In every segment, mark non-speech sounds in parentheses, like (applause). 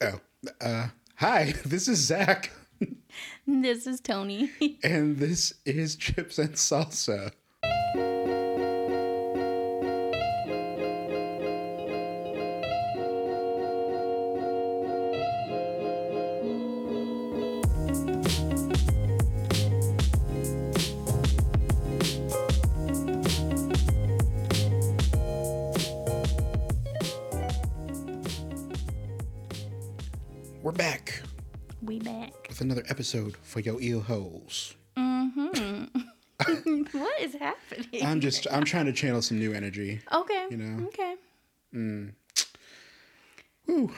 Oh, uh, hi, (laughs) this is Zach, This is Toni. (laughs) and this is Chips and Salsa. Episode for your ear holes. Mm-hmm. (laughs) what is happening? I'm just, I'm trying to channel some new energy. okay. you know. Okay. Woo.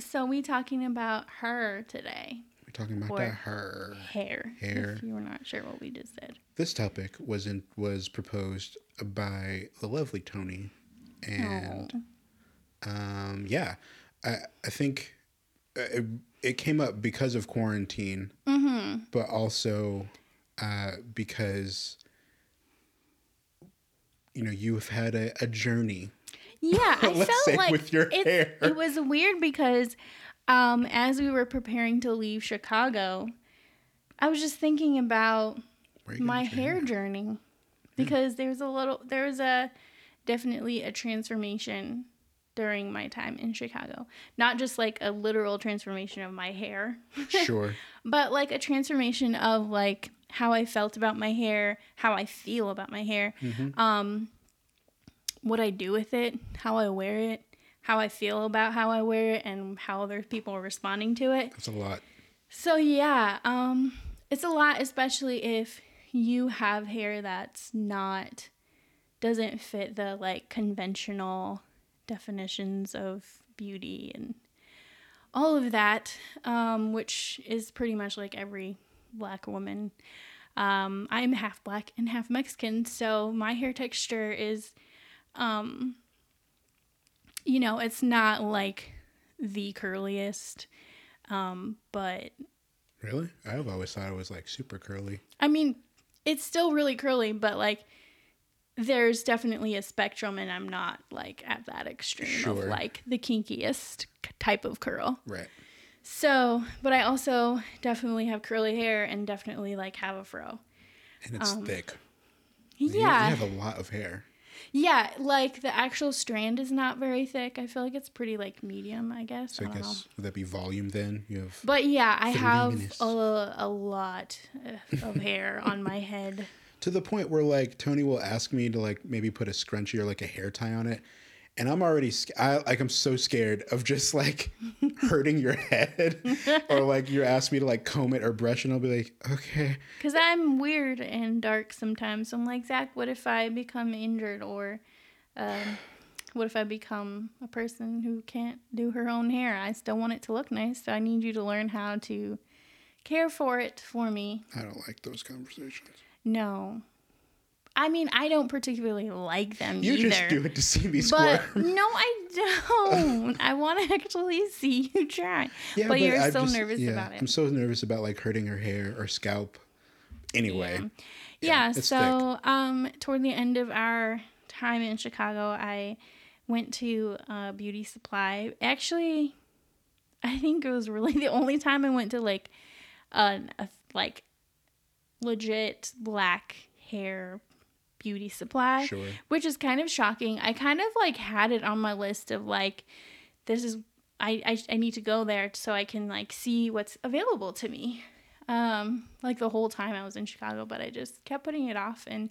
So we talking about her today. We're talking about Or- that her. Hair. Hair. If you were not sure what we just said. This topic was in, was proposed by the lovely Toni, and Oh. um, yeah, I I think it, it came up because of quarantine, Mm-hmm. but also uh, because you know you've had a, a journey. Yeah, (laughs) I felt like with your it's- hair. it was weird because um, as we were preparing to leave Chicago, I was just thinking about my hair journey because there's a little there was a definitely a transformation during my time in Chicago. Not just like a literal transformation of my hair, (laughs) Sure. but like a transformation of like how I felt about my hair, how I feel about my hair, Mm-hmm. um, what I do with it, how I wear it, how I feel about how I wear it, and how other people are responding to it. That's a lot. So yeah, um, it's a lot, especially if you have hair that's not doesn't fit the like conventional definitions of beauty and all of that, um, which is pretty much like every black woman. Um, I'm half black and half Mexican, so my hair texture is, um, you know, it's not like the curliest, um, but Really? I've always thought it was like super curly. I mean, it's still really curly, but like there's definitely a spectrum and I'm not like at that extreme Sure. of like the kinkiest type of curl. Right. So, but I also definitely have curly hair and definitely like have a fro. And it's Um, thick. Yeah. You have a lot of hair. Yeah, like the actual strand is not very thick. I feel like it's pretty like medium, I guess. So I I don't know. guess would that be volume then? You have But yeah, I have a, a lot of hair on my head. To the point where like Toni will ask me to like maybe put a scrunchie or like a hair tie on it, and I'm already I, like I'm so scared of just like (laughs) hurting your head, or (laughs) like you ask me to like comb it or brush, and I'll be like, okay, Because I'm weird and dark sometimes. I'm like, Zach, what if I become injured? Or um, what if I become a person who can't do her own hair? I still want it to look nice. So I need you to learn how to care for it for me. I don't like those conversations. No. I mean, I don't particularly like them You either. just do it to see me but squirm. (laughs) no, I don't. I want to (laughs) actually see you try. Yeah, but, you're I'm so just- nervous yeah, about it. I'm so nervous about like hurting her hair or scalp. Anyway, yeah, it's so um toward the end of our time in chicago i went to uh, beauty supply actually i think it was really (laughs) the only time i went to like a like legit black hair beauty supply Sure. which is kind of shocking. I kind of like had it on my list of like this is I, I i need to go there so i can like see what's available to me. Um like the whole time i was in chicago but i just kept putting it off and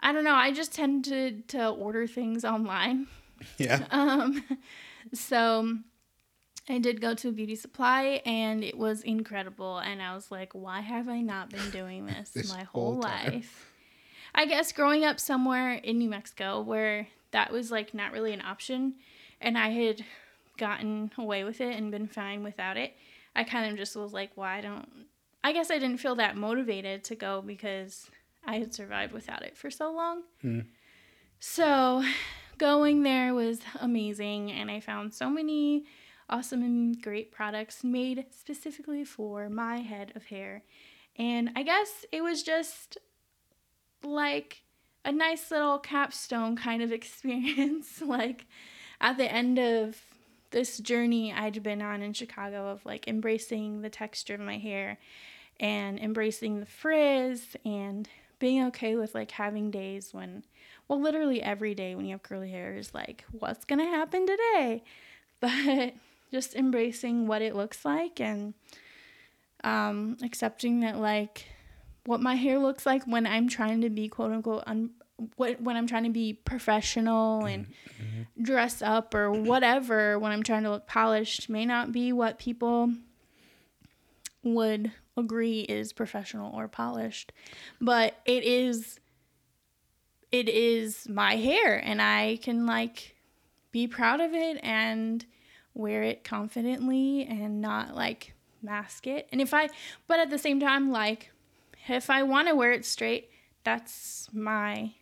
i don't know i just tended to order things online. Yeah, (laughs) um so i did go to a beauty supply and it was incredible and i was like why have i not been doing (laughs) this, This my whole, whole life? I guess growing up somewhere in new mexico where that was like not really an option and i had gotten away with it and been fine without it i kind of just was like why don't i guess i didn't feel that motivated to go because i had survived without it for so long. Hmm. so (sighs) going there was amazing and i found so many awesome and great products made specifically for my head of hair. And i guess it was just like a nice little capstone kind of (laughs) experience. Like at the end of this journey I'd been on in Chicago of like embracing the texture of my hair and embracing the frizz and being okay with like having days when well literally every day when you have curly hair is like what's to happen today? (laughs) But just embracing what it looks like and um, accepting that like what my hair looks like when I'm trying to be quote unquote un- what when I'm trying to be professional and mm-hmm. dress up or whatever when I'm trying to look polished may not be what people would agree is professional or polished but it is it is my hair and I can like be proud of it and wear it confidently and not like mask it. And if I, but at the same time, like, if I want to wear it straight, that's my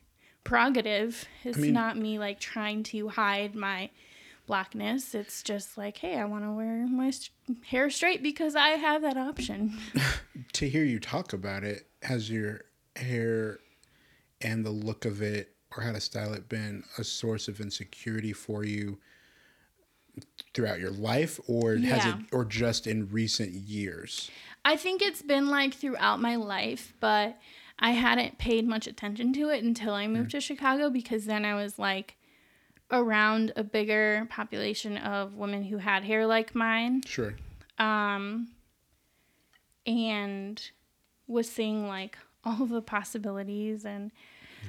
prerogative. It's I mean, not me like trying to hide my blackness. It's just like, hey, I want to wear my hair straight because I have that option. (laughs) to hear you talk about it, has your hair and the look of it or how to style it been a source of insecurity for you throughout your life or yeah. has it or just in recent years? I think it's been like throughout my life, but I hadn't paid much attention to it until I moved mm. to Chicago because then I was like around a bigger population of women who had hair like mine. Sure. Um and was seeing like (laughs) all the possibilities and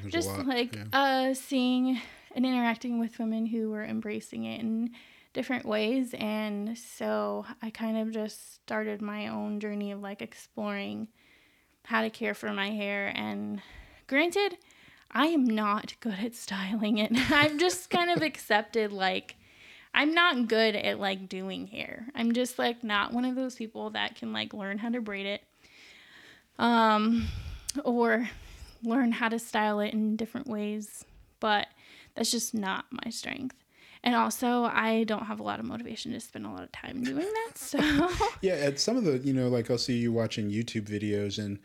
There's just like yeah. uh seeing and interacting with women who were embracing it and different ways. And so I kind of just started my own journey of like exploring how to care for my hair. And granted, I am not good at styling it. (laughs) I've just kind of accepted like I'm not good at like doing hair. I'm just like not one of those people that can like learn how to braid it. Um or learn how to style it in different ways, but that's just not my strength. And also, I don't have a lot of motivation to spend a lot of time doing that. So (laughs) yeah, at some of the you know, like I'll see you watching YouTube videos, and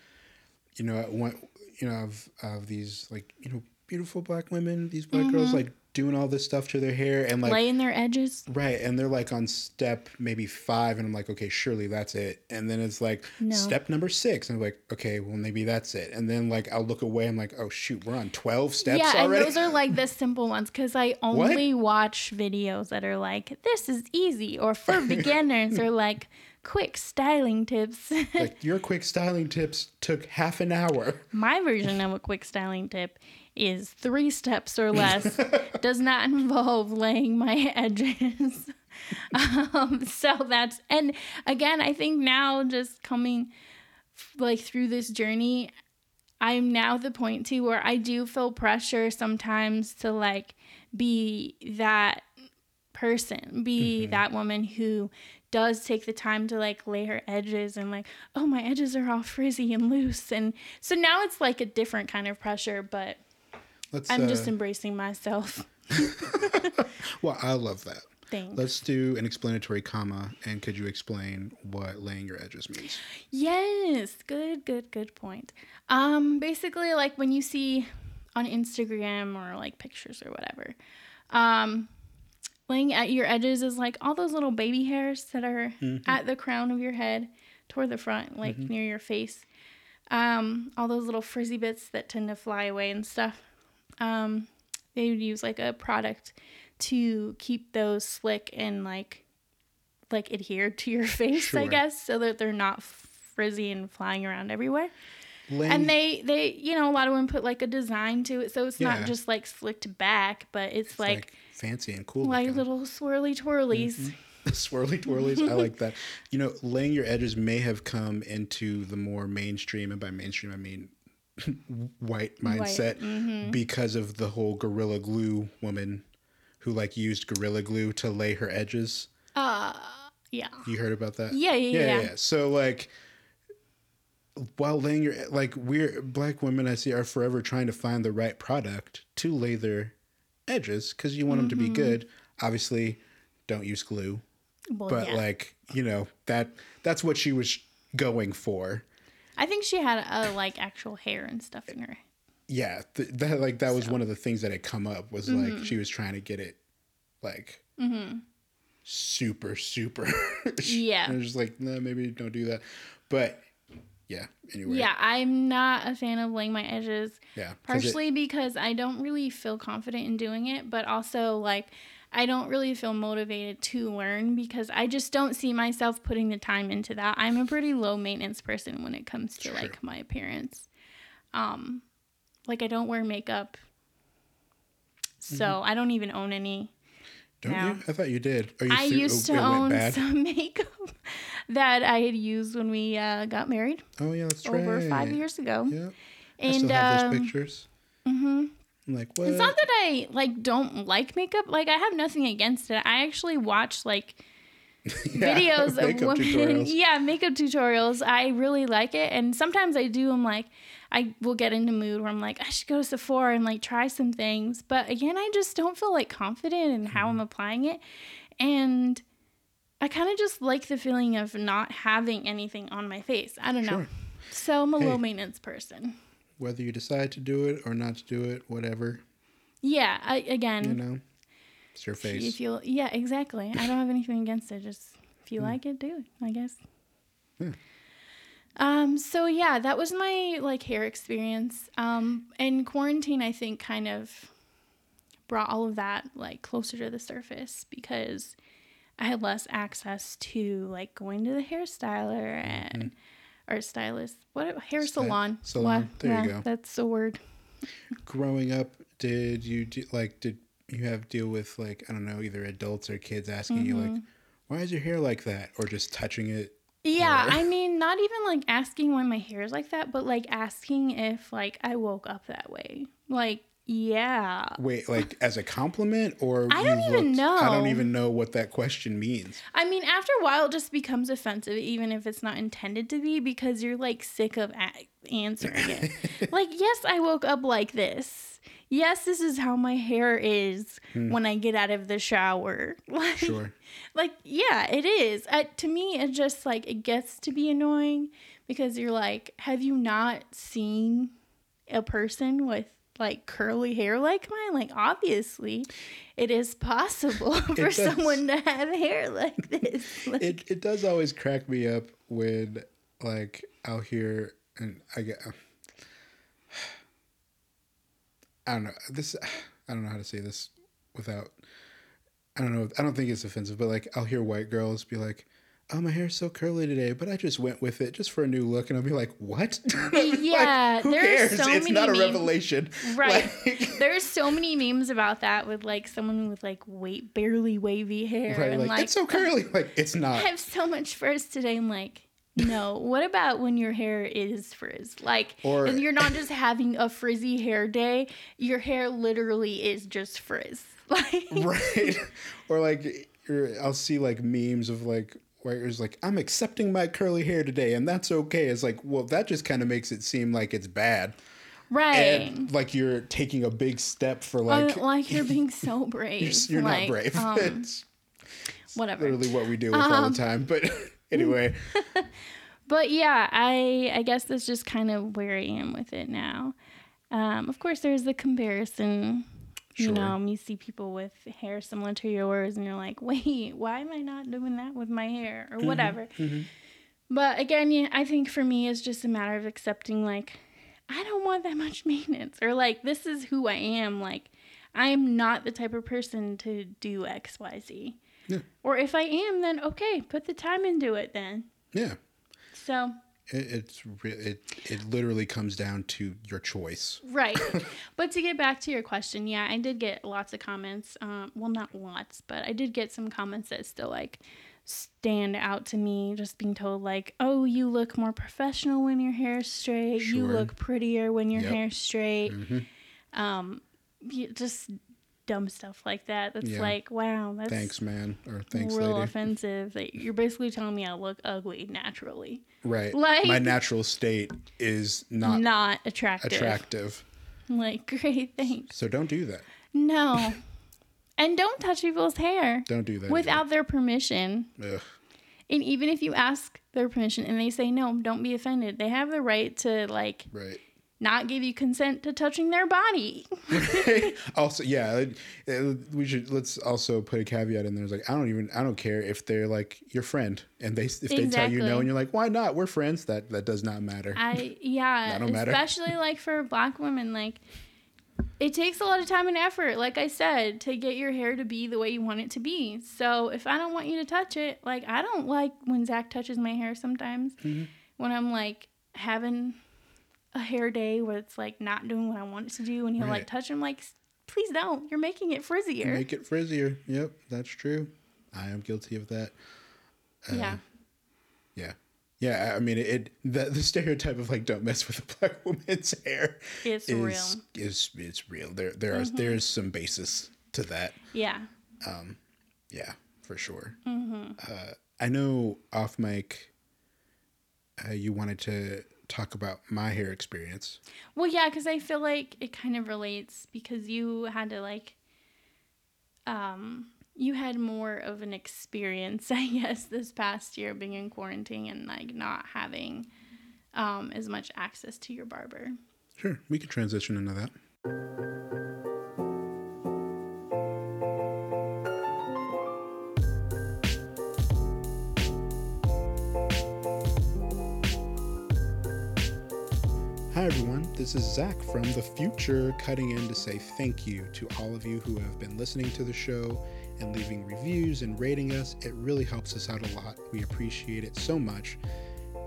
you know, one you know of of these like you know beautiful black women, these black mm-hmm. girls like doing all this stuff to their hair and like laying their edges. Right. And they're like on step maybe five, and I'm like, okay, surely that's it. And then it's like no. step number six. And I'm like, okay, well, maybe that's it. And then like I'll look away, I'm like, oh, shoot, we're on 12 steps yeah, already. and those are like the simple ones because I (laughs) only what? watch videos that are like, this is easy, or for (laughs) beginners, or like, quick styling tips. like your quick styling tips took half an hour. My version of a quick styling tip is three steps or (laughs) less, does not involve laying my edges. (laughs) um, so that's, and again, I think now just coming like through this journey, I'm now the point too where I do feel pressure sometimes to like be that person, be mm-hmm. that woman who does take the time to like lay her edges and like, oh, my edges are all frizzy and loose. And so now it's like a different kind of pressure, but Let's, I'm uh, just embracing myself. (laughs) well, I love that. Thanks. Let's do an explanatory comma, and could you explain what laying your edges means? Yes, good, good, good point. Um, basically, like when you see on Instagram or like pictures or whatever, um, laying at your edges is like all those little baby hairs that are mm-hmm. at the crown of your head toward the front, like mm-hmm. near your face. Um, all those little frizzy bits that tend to fly away and stuff um, they would use like a product to keep those slick and like like adhered to your (laughs) face, sure. I guess, so that they're not frizzy and flying around everywhere. Lane. And they they you know a lot of women put like a design to it, so it's yeah. not just like slicked back, but it's, it's like, like, fancy and cool, like looking. little swirly twirlies. Mm-hmm. (laughs) swirly twirlies. I like that. You know, laying your edges may have come into the more mainstream, and by mainstream I mean white mindset white. Mm-hmm. because of the whole gorilla glue woman who like used gorilla glue to lay her edges. Uh yeah. You heard about that? Yeah, yeah, yeah. yeah. yeah. So like while laying your like we're black women I see are forever trying to find the right product to lay their edges cuz you want mm-hmm. them to be mm-hmm. good. Obviously, don't use glue. Well, but yeah. like, you know, that that's what she was going for. I think she had a like actual hair and stuff in her. Yeah, th- that like that was one of the things that had come up was mm-hmm. like she was trying to get it like mm-hmm. super super. (laughs) Yeah. and just like no, maybe don't do that. But yeah. Anyway. Yeah, I'm not a fan of laying my edges. Yeah. 'cause it- Partially because I don't really feel confident in doing it, but also like I don't really feel motivated to learn because I just don't see myself putting the time into that. I'm a pretty low maintenance person when it comes to like my appearance. Um like I don't wear makeup. So Mm-hmm. I don't even own any. don't now. you? I thought you did. Oh, you I threw- used oh, to own some (laughs) makeup that I had used when we uh, got married Oh yeah, that's true. over right. five years ago. Yeah. I still have um, those pictures. hmm I'm like, what? It's not that I like don't like makeup. Like I have nothing against it. I actually watch like (laughs) Yeah, videos of women. tutorials. (laughs) Yeah, makeup tutorials. I really like it, and sometimes I do. I'm like, I will get into mood where I'm like, I should go to Sephora and like try some things. But again, I just don't feel like confident in how Mm-hmm. I'm applying it, and I kind of just like the feeling of not having anything on my face. I don't know. So I'm a Hey. low maintenance person. Whether you decide to do it or not to do it, whatever, Yeah. I, again, you know, it's your face. If you, yeah, exactly. I don't have anything against it. Just if you like it, do it. I guess. Yeah. Um. So yeah, that was my like hair experience. Um. And quarantine, I think, kind of brought all of that like closer to the surface because I had less access to like going to the hairstyler and or stylist. What hair salon? salon. What- There you go. That's the word. Growing up, did you do, like did you have deal with like I don't know either adults or kids asking you Mm-hmm. like, why is your hair like that, or just touching it? Yeah, Or- I (laughs) mean, not even like asking why my hair is like that, but like asking if like I woke up that way. Like, yeah. Wait, like as a compliment, or I don't even looked- I don't even know what that question means. I mean, after a while, it just becomes offensive, even if it's not intended to be, because you're like sick of a- answering it. (laughs) like, yes, I woke up like this. Yes, this is how my hair is when I get out of the shower. (laughs) Like, Sure. like yeah it is uh, to me it just like it gets to be annoying because you're like have you not seen a person with like curly hair like mine like obviously it is possible (laughs) for someone to have hair like this (laughs) Like, it it does always crack me up when like I'll hear and I get uh, I don't know this I don't know how to say this without I don't know I don't think it's offensive but like I'll hear white girls be like oh my hair's so curly today but I just went with it just for a new look and I'll be like what (laughs) Like, Yeah, who there cares so it's many not a memes. revelation right Like- (laughs) (laughs) there's so many memes about that with like someone with like wait barely wavy hair right and like, like it's so curly like it's not I have so much frizz today. I'm like, no. what about when your hair is frizz? Like, Or- and you're not just having a frizzy hair day. Your hair literally is just frizz. Like, right or like i'll see like memes of like where it's like i'm accepting my curly hair today and that's okay it's like well that just kind of makes it seem like it's bad right. and like you're taking a big step for Like, like like you're (laughs) being so brave. you're, you're Like, not brave (laughs) Um, it's whatever. literally what we do with all Um, the time but (laughs) anyway But yeah, I I guess that's just kind of where I am with it now. Um, of course, there's the comparison. You Sure. know, you see people with hair similar to yours, and you're like, wait, why am I not doing that with my hair or mm-hmm, whatever? Mm-hmm. But again, yeah, I think for me, it's just a matter of accepting, like, I don't want that much maintenance, or like, this is who I am. Like, I am not the type of person to do X, Y, Z. Yeah. Or if I am, then okay, put the time into it then. yeah So it's re- it it literally comes down to your choice Right. (laughs) but to get back to your question, yeah, I did get lots of comments. Um, well, not lots, but I did get some comments that still like stand out to me. Just being told like, "Oh, you look more professional when your hair's straight. You look prettier when your Yep. hair's straight." Mhm. Um, just dumb stuff like that. That's Yeah. like, wow, that's thanks man or thanks real lady offensive. That you're basically telling me I look ugly naturally, right Like- my natural state is not not attractive. attractive Like, (laughs) great, thanks. so don't do that No. (laughs) and don't touch people's hair don't do that without their permission. Ugh. And even if you ask their permission and they say no, don't be offended. They have the right to like right not give you consent to touching their body. (laughs) also, yeah, we should let's also put a caveat in there. It's like I don't even I don't care if they're like your friend and they if they tell you no and you're like why not we're friends that that does not matter. I (laughs) yeah, That don't matter. especially (laughs) like for black women, like it takes a lot of time and effort, like I said, to get your hair to be the way you want it to be. So if I don't want you to touch it, like I don't like when Zach touches my hair sometimes. Mm-hmm. When I'm like having a hair day where it's like not doing what I want it to do, and he'll Right. like touch. I'm like, please don't. You're making it frizzier. Make it frizzier. Yep, that's true. I am guilty of that. Uh, yeah. Yeah. Yeah, I mean it. The, the stereotype of like don't mess with a black (laughs) woman's hair It's is real. Mm-hmm. is it's real. There there are there's some basis to that. Yeah. Um, Yeah, for sure. Mm-hmm. Uh, I know off mic, uh, you wanted to talk about my hair experience. Well, yeah, because I feel like it kind of relates because you had to like, um, you had more of an experience, (laughs) I guess, this past year being in quarantine and like not having, um, as much access to your barber. Sure, we could transition into that. This is Zach from the future cutting in to say thank you to all of you who have been listening to the show and leaving reviews and rating us. It really helps us out a lot. We appreciate it so much.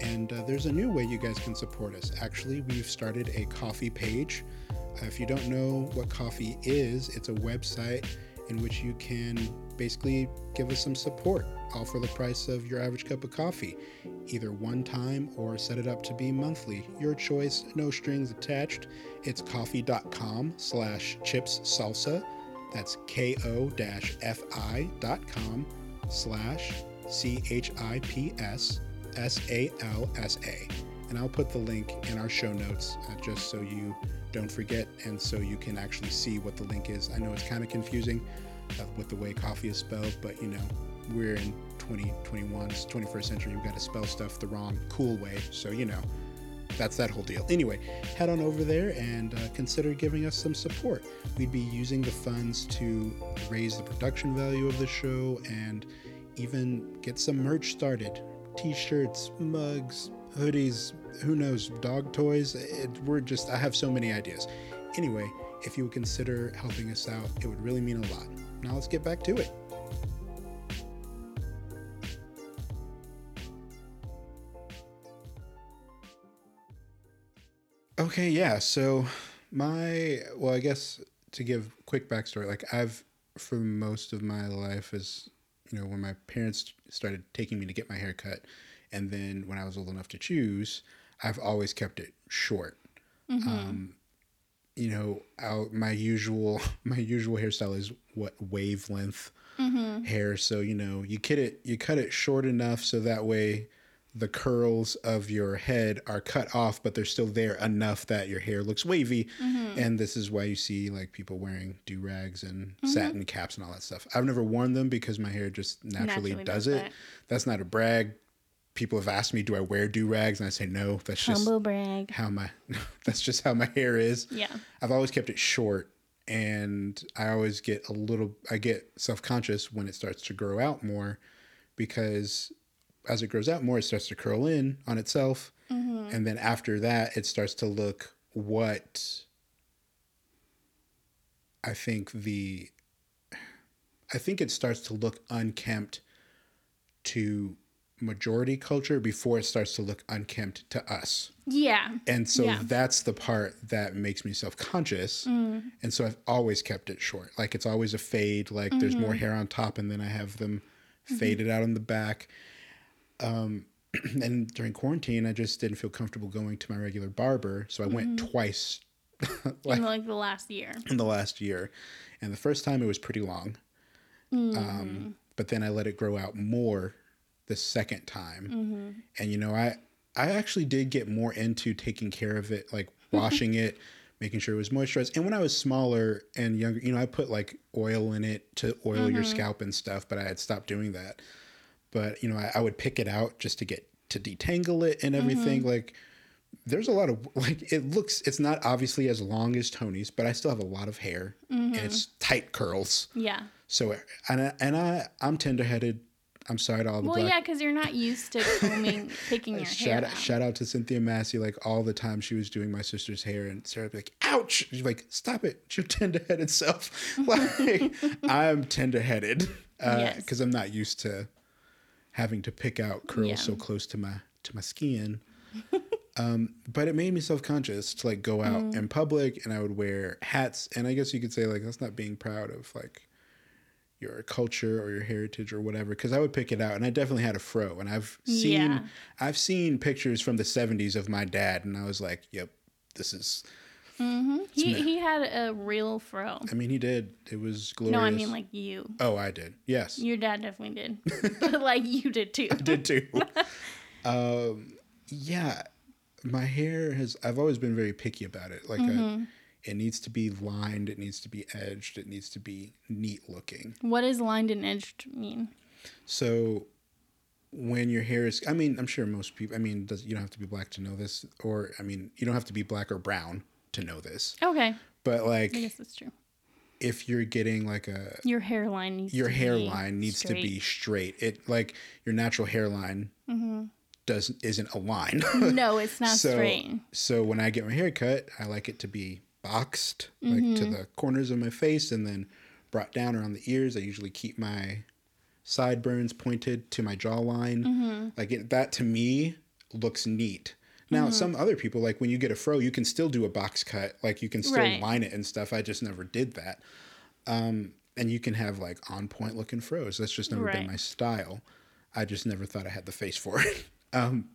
And uh, there's a new way you guys can support us. Actually, we've started a Ko-fi page. Uh, if you don't know what Ko-fi is, it's a website in which you can basically give us some support, all for the price of your average cup of coffee, either one time or set it up to be monthly. Your choice, no strings attached. It's ko-fi.com slash chips salsa. That's ko-fi.com slash c-h-i-p-s s-a-l-s-a. And I'll put the link in our show notes uh, just so you don't forget and so you can actually see what the link is. I know it's kind of confusing uh, with the way Ko-fi is spelled, but you know, we're in 2021, it's 21st century. We've got to spell stuff the wrong, cool way. So, you know, that's that whole deal. Anyway, head on over there and uh, consider giving us some support. We'd be using the funds to raise the production value of the show and even get some merch started t shirts, mugs, hoodies, who knows, dog toys. It, we're just, I have so many ideas. Anyway, if you would consider helping us out, it would really mean a lot. Now let's get back to it. Okay, yeah. So my well, I guess to give quick backstory, like I've for most of my life is you know when my parents started taking me to get my hair cut, and then when I was old enough to choose, I've always kept it short. Um, you know, I, my usual (laughs) my usual hairstyle is what wavelength mm-hmm. hair. So you know, you cut it you cut it short enough so that way the curls of your head are cut off, but they're still there enough that your hair looks wavy. Mm-hmm. And this is why you see like people wearing do rags and mm-hmm. satin caps and all that stuff. I've never worn them because my hair just naturally, Naturally does, does it. that. That's not a brag. People have asked me, do I wear do rags? And I say no. That's just Humble brag. how my (laughs) that's just how my hair is. Yeah. I've always kept it short and I always get a little I get self-conscious when it starts to grow out more because as it grows out more it starts to curl in on itself mm-hmm. and then after that it starts to look what I think the I think it starts to look unkempt to majority culture before it starts to look unkempt to us. Yeah. And so Yeah. that's the part that makes me self conscious. Mm. And so I've always kept it short. Like it's always a fade. Like there's Mm-hmm. more hair on top, and then I have them faded out on the back. Um, (clears throat) and during quarantine, I just didn't feel comfortable going to my regular barber. So I went Mm-hmm. twice (laughs) in like the last year. in the last year. And the first time it was pretty long. Mm. Um, but then I let it grow out more the second time. Mm-hmm. And you know, I I actually did get more into taking care of it, like mm-hmm. washing it, making sure it was moisturized. And when I was smaller and younger, you know, I put like oil in it to oil your mm-hmm. scalp and stuff, but I had stopped doing that. But you know, I, I would pick it out just to get to detangle it and everything. Mm-hmm. Like there's a lot of (laughs) like it looks it's not obviously as long as Toni's, but I still have a lot of hair and it's tight curls. Yeah. So and I, and I I'm tenderheaded. I'm sorry to all the Well, black. yeah, because you're not used to combing, (laughs) picking your hair Shout, out. shout out to Cynthia Massie, like all the time she was doing my sister's hair, and Sarah would be like, "Ouch!" She's like, "Stop it, it's your (laughs) tender-headed self." (laughs) Like, I'm tender-headed because Yes. I'm not used to having to pick out curls Yeah. so close to my to my skin. um, but it made me self-conscious to like go out Mm. in public, and I would wear hats, and I guess you could say like that's not being proud of like your culture or your heritage or whatever because i would pick it out and i definitely had a fro and i've seen Yeah. i've seen pictures from the 70s of my dad and i was like yep this is He, he had a real fro. i mean he did it was glorious No, I mean like you. oh i did yes Your dad definitely did, but (laughs) (laughs) like you did too. did too (laughs) um yeah my hair has i've always been very picky about it like Mm-hmm. I, it needs to be lined it needs to be edged it needs to be neat looking What does lined and edged mean? So when your hair is I mean, I'm sure most people I mean, does you don't have to be black to know this or I mean, you don't have to be black or brown to know this. Okay, But like I guess that's true. if you're getting like a Your hairline needs your to hairline be needs straight. to be straight. It like your natural hairline mm-hmm. doesn't isn't a line. No, it's (laughs) not so straight. so when I get my hair cut, I like it to be boxed like to Mm-hmm. the corners of my face and then brought down around the ears. I usually keep my sideburns pointed to my jawline. Mm-hmm. Like it, that to me looks neat. Now, Mm-hmm. some other people, like when you get a fro, you can still do a box cut. Like you can still Right. line it and stuff. I just never did that. Um, and you can have like on point looking fros. That's just never been my style. I just never thought I had the face for it. (laughs) um,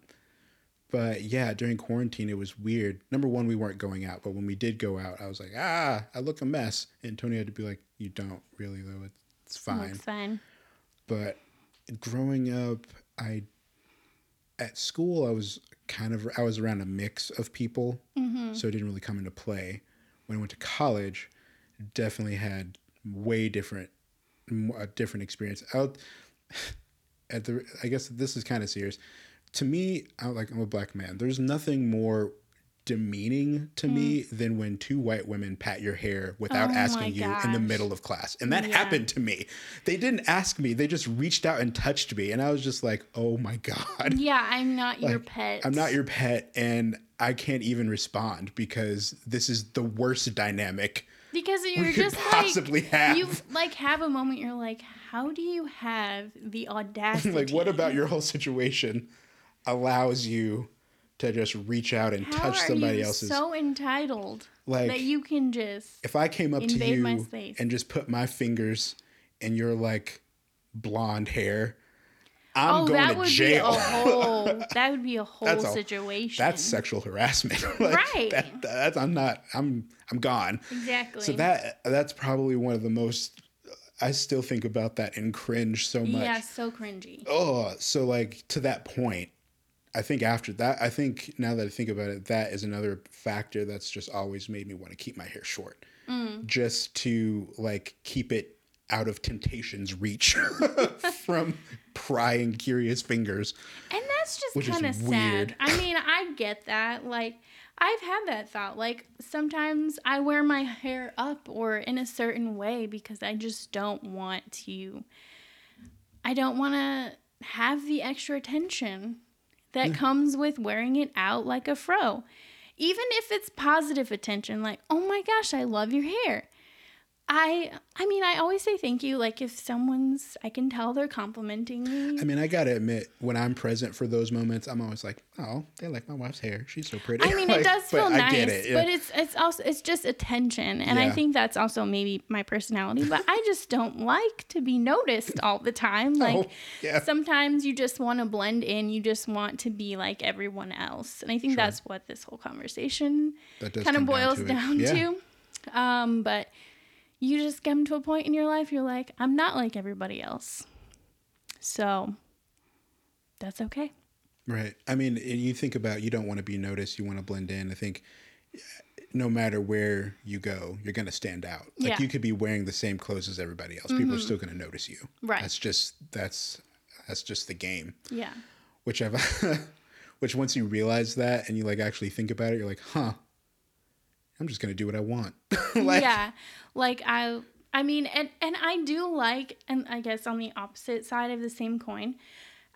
but yeah, during quarantine, it was weird. Number one, we weren't going out, but when we did go out, I was like, ah, I look a mess. And Toni had to be like, you don't really, though. It's, it's fine. Looks fine. But growing up, I, at school, I was kind of, I was around a mix of people. So it didn't really come into play. When I went to college, definitely had way different, a different experience. Out (laughs) at the, I guess this is kind of serious. To me, I'm like I'm a black man. There's nothing more demeaning to me mm. than when two white women pat your hair without Oh asking you in the middle of class. And that Yeah. happened to me. They didn't ask me. They just reached out and touched me and I was just like, "Oh my (laughs) god." Yeah, I'm not your pet. I'm not your pet and I can't even respond because this is the worst dynamic because you're just possibly like have. you like have a moment. You're like, how do you have the audacity? (laughs) like what about your whole situation allows you to just reach out and How touch are somebody you else's so entitled Like, that you can just if I came up to you and just put my fingers in your like blonde hair, I'm oh, going that to would jail. be a (laughs) whole that would be a whole That's a- situation. that's sexual harassment. (laughs) Like, Right. That, that's I'm not. I'm I'm gone. exactly. So that that's probably one of the most. I still think about that and cringe so much. yeah, so cringy. Oh, so like to that point, I think after that, I think now that I think about it, that is another factor that's just always made me want to keep my hair short, Mm. just to like keep it out of temptation's reach (laughs) from prying curious fingers. And that's just kind of weird. sad. I mean, I get that. Like, I've had that thought. Like, sometimes I wear my hair up or in a certain way because I just don't want to. I don't want to have the extra attention that comes with wearing it out like a fro. Even if it's positive attention, like, oh my gosh, I love your hair. I I mean, I always say thank you. Like if someone's I can tell they're complimenting me. I mean, I gotta admit, when I'm present for those moments, I'm always like, "Oh, they like my wife's hair. She's so pretty." I mean, (laughs) Like, it does feel I nice, get it, yeah. but it's it's also it's just attention, and I think that's also maybe my personality. But I just don't like to be noticed all the time. (laughs) Like Oh, yeah. sometimes you just want to blend in, you just want to be like everyone else, and I think that's what this whole conversation kind of come down boils to down Yeah. to. Um, but you just come to a point in your life, you're like, I'm not like everybody else, so that's okay. Right. I mean, you think about you don't want to be noticed. You want to blend in. I think no matter where you go, you're going to stand out. Like Yeah. Mm-hmm. you could be wearing the same clothes as everybody else. People are still going to notice you. Right. That's just that's that's just the game. Yeah. Which I've (laughs) which once you realize that and you like actually think about it, you're like, huh, I'm just gonna do what I want. (laughs) like, yeah like i i mean and and i do like and i guess on the opposite side of the same coin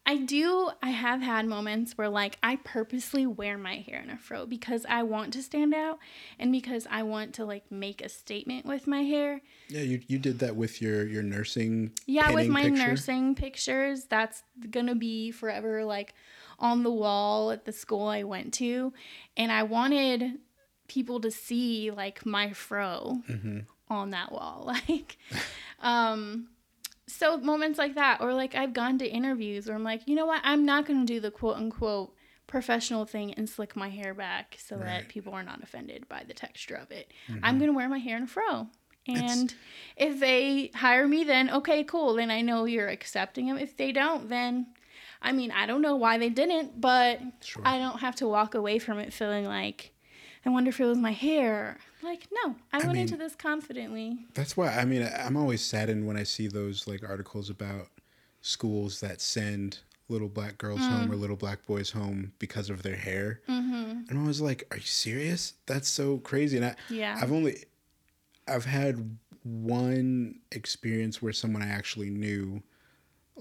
i do i have had moments where like i purposely wear my hair in a fro because i want to stand out and because i want to like make a statement with my hair yeah, you you did that with your your nursing. yeah with my picture. nursing pictures that's gonna be forever like on the wall at the school i went to and i wanted people to see like my fro Mm-hmm. on that wall (laughs) like um so moments like that or like i've gone to interviews where i'm like you know what i'm not going to do the quote unquote professional thing and slick my hair back so Right. that people are not offended by the texture of it i'm going to wear my hair in a fro and if they hire me then okay cool then i know you're accepting them if they don't then i mean i don't know why they didn't but Sure. i don't have to walk away from it feeling like i wonder if it was my hair like no i, went mean- into this confidently That's why I mean I'm always saddened when I see those like articles about schools that send little black girls Mm. home or little black boys home because of their hair. Mm-hmm. And I was like, "Are you serious? That's so crazy." And I, Yeah. I've only, I've had one experience where someone I actually knew,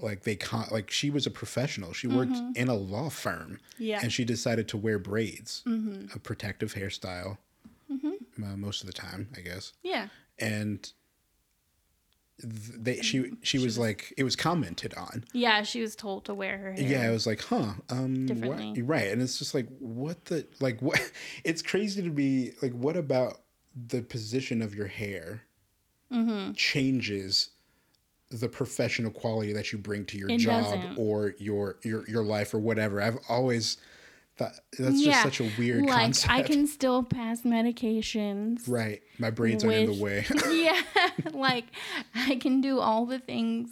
like they con- like she was a professional. She worked in a law firm. Mm-hmm. Yeah. And she decided to wear braids, a protective hairstyle, uh, most of the time, I guess yeah and they she she was like it was commented on Yeah, she was told to wear her hair. yeah i was like huh um what? Differently. right and it's just like what the like what (laughs) it's crazy to be like what about the position of your hair Mm-hmm. changes the professional quality that you bring to your It job doesn't. or your your your life or whatever i've always thought that's just such a weird like concept I can still pass medications. right my braids aren't in the way (laughs) yeah, like I can do all the things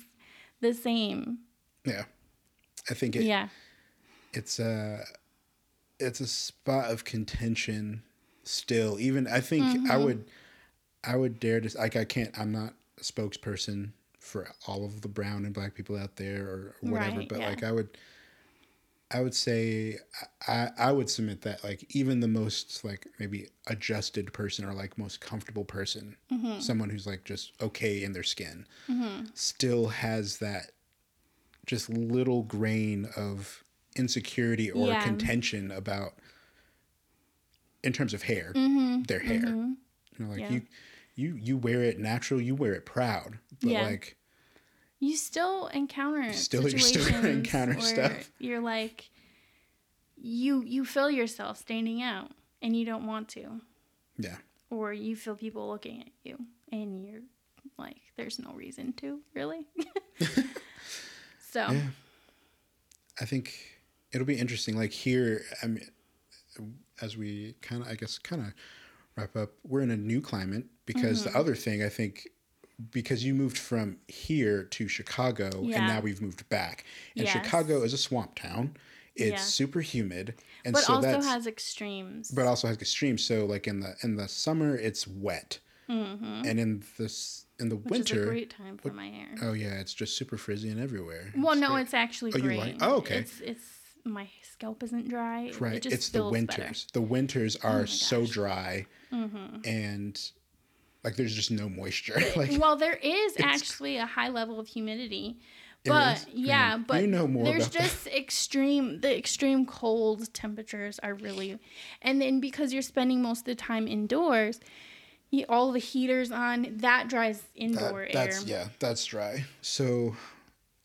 the same. yeah i think it, Yeah. it's a it's a spot of contention still even i think i Mm-hmm. would i would dare to like i can't i'm not a spokesperson for all of the brown and black people out there or whatever Right, but yeah. like i would i would say i i would submit that like even the most like maybe adjusted person or like most comfortable person Mm-hmm. someone who's like just okay in their skin still has that just little grain of insecurity or Yeah. contention about in terms of hair their hair you know like Mm-hmm. Yeah. you you you wear it natural you wear it proud but Yeah. like You still encounter Still- you're still gonna situations (laughs) encounter stuff. You're like you you feel yourself standing out and you don't want to. yeah Or you feel people looking at you and you're like there's no reason to, really. (laughs) so Yeah. I think it'll be interesting. Like here, I mean, as we kind of, I guess, kind of wrap up, we're in a new climate because Mm-hmm. the other thing I think, because you moved from here to Chicago Yeah. and now we've moved back, and Yes. Chicago is a swamp town. It's Yeah. super humid, and but so also has extremes. but also has extremes. So like in the in the summer, it's wet, Mm-hmm. and in this in the which is a winter, great time for my hair. oh yeah, it's just super frizzy and everywhere. Well, It's no, it's actually Oh, you great. like- oh, okay. It's it's my scalp isn't dry. It Right. just It's the feels better. winters. The winters are my so dry Mm-hmm. and like there's just no moisture. (laughs) like Well, there is actually a high level of humidity. But yeah, Man, but you know more there's about that. just extreme the extreme cold temperatures are really and then because you're spending most of the time indoors, you, all the heaters on, that dries indoor that, that's air. yeah, that's dry. So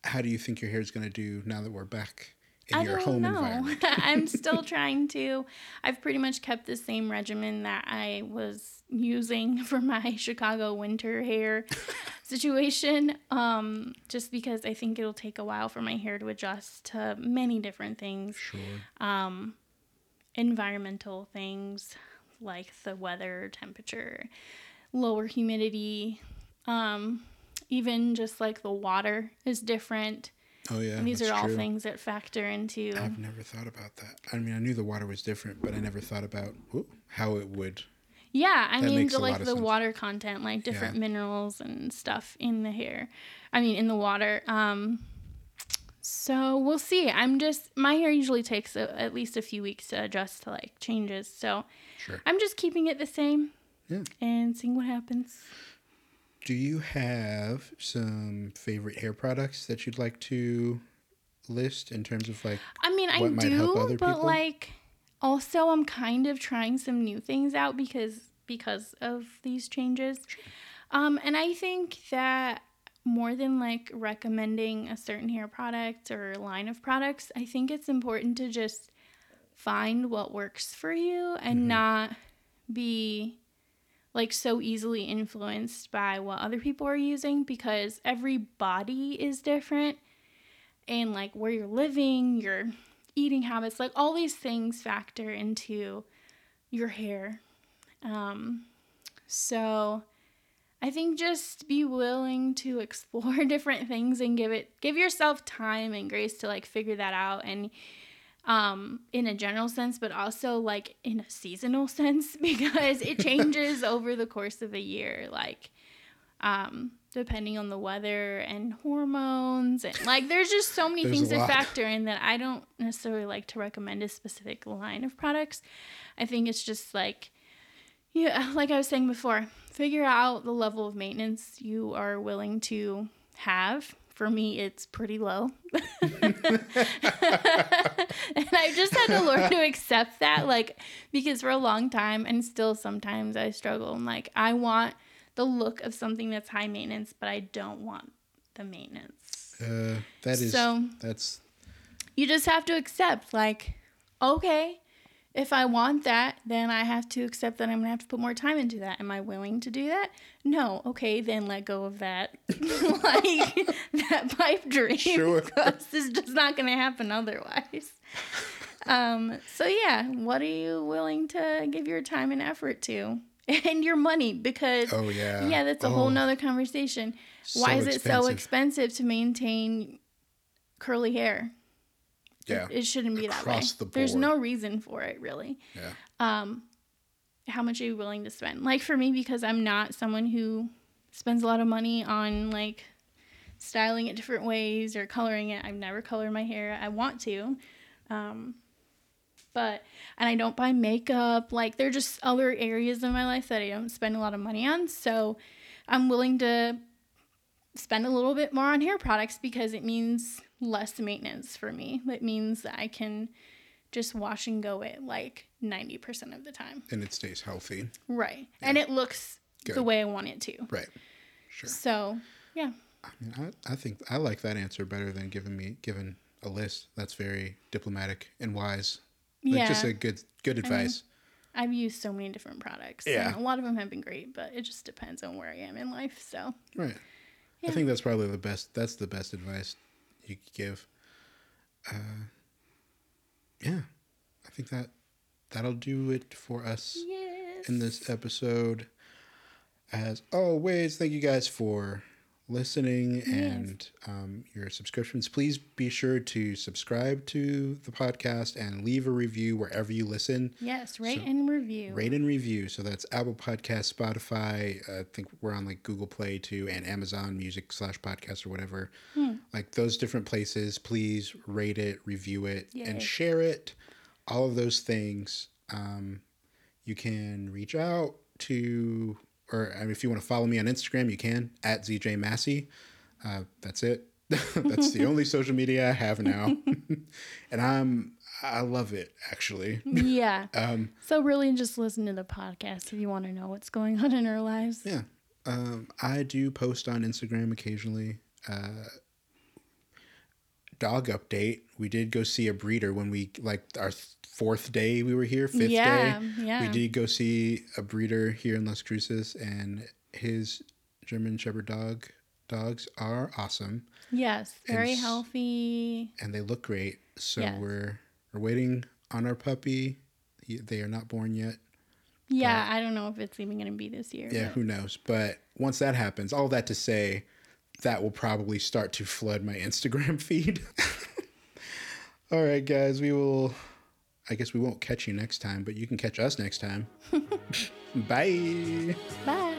how do you think your hair is going to do now that we're back in I your don't home know. environment? (laughs) I'm (laughs) still trying to. I've pretty much kept the same regimen that I was using (laughs) for my Chicago winter hair (laughs) situation. Um, just because I think it'll take a while for my hair to adjust to many different things, Sure. um, environmental things like the weather, temperature, lower humidity, um, even just like the water is different. Oh yeah. And these are all true. things that factor into. I've never thought about that. I mean, I knew the water was different, but I never thought about whoop, how it would. Yeah, I That mean, the, like the sense. water content, like different minerals and stuff in the hair. I mean, in the water. Um, So we'll see. I'm just my hair usually takes a, at least a few weeks to adjust to like changes. So Sure. I'm just keeping it the same Yeah. and seeing what happens. Do you have some favorite hair products that you'd like to list in terms of like I mean, I What might help do, but people? like also I'm kind of trying some new things out because because of these changes. Um and I think that more than like recommending a certain hair product or line of products, I think it's important to just find what works for you and Mhm. not be like so easily influenced by what other people are using because every body is different and like where you're living, your eating habits, like all these things factor into your hair. Um, so I think just be willing to (laughs) explore (laughs) different things and give it give yourself time and grace to like figure that out and um in a general sense but also like in a seasonal (laughs) sense because it changes over the course of a year like um depending on the weather and hormones and like there's just so many (laughs) things that factor in that I don't necessarily like to recommend a specific line of products. I think it's just like yeah, like I was saying before, figure out the level of maintenance you are willing to have. For me, it's pretty low. (laughs) and I just had to learn to accept that, like, because for a long time, and still sometimes I struggle. I'm like, I want the look of something that's high maintenance, but I don't want the maintenance. uh that is So- that's You just have to accept, like, okay, if I want that, then I have to accept that I'm gonna have to put more time into that. Am I willing to do that? No. Okay, then let go of that, (laughs) like that pipe dream. Sure. (laughs) because it's just not gonna happen otherwise. Um. So yeah, what are you willing to give your time and effort to, (laughs) and your money? Because oh yeah. yeah, that's a whole Oh, nother conversation. so Why is it so expensive. expensive to maintain curly hair? Yeah. It shouldn't be that way. Across the There's no reason for it, really. Yeah. Um, how much are you willing to spend? Like for me, because I'm not someone who spends a lot of money on like styling it different ways or coloring it. I've never colored my hair. I want to. Um, but and I don't buy makeup. Like there are just other areas in my life that I don't spend a lot of money on. So I'm willing to spend a little bit more on hair products because it means less maintenance for me. It means that I can just wash and go it like 90% of the time. and it stays healthy. Right. And it looks Good. the way I want it to. Right. Sure. So, yeah. I mean, I, I think I like that answer better than giving me giving a list. That's very diplomatic and wise. Like yeah. just a good good advice. I've used so many different products. Yeah. And a lot of them have been great, but it just depends on where I am in life. So, right. Yeah. I think that's probably the best. That's the best advice you could give. Uh, yeah, I think that that'll do it for us yes. in this episode. As always, thank you guys for listening and um, your subscriptions. Please be sure to subscribe to the podcast and leave a review wherever you listen. Yes, rate So, and review. Rate and review. So that's Apple Podcast, Spotify. I think we're on like Google Play too, and Amazon Music slash podcast or whatever. Hmm. Like those different places. Please rate it, review it, Yay. and share it. All of those things. Um, you can reach out to, or I mean, if you want to follow me on Instagram, you can at ZJ Massie. Uh, that's it. (laughs) that's the only social media I have now, (laughs) and I'm I love it actually. yeah. (laughs) Um, So, really, just listen to the podcast if you want to know what's going on in our lives. Yeah. Um, I do post on Instagram occasionally. Uh, dog update. We did go see a breeder when we like our fourth day we were here, fifth yeah. day. Yeah. We did go see a breeder here in Las Cruces, and his German Shepherd dog dogs are awesome, Yes. Very s- healthy. and they look great. So Yes. we're we're waiting on our puppy. He- They are not born yet. Yeah. I don't know if it's even going to be this year. Yeah, but- who knows? But once that happens, all that to say, that will probably start to flood my Instagram (laughs) feed. (laughs) all right, guys, we will. I guess we won't catch you next time, but you can catch us next time. (laughs) Bye. Bye.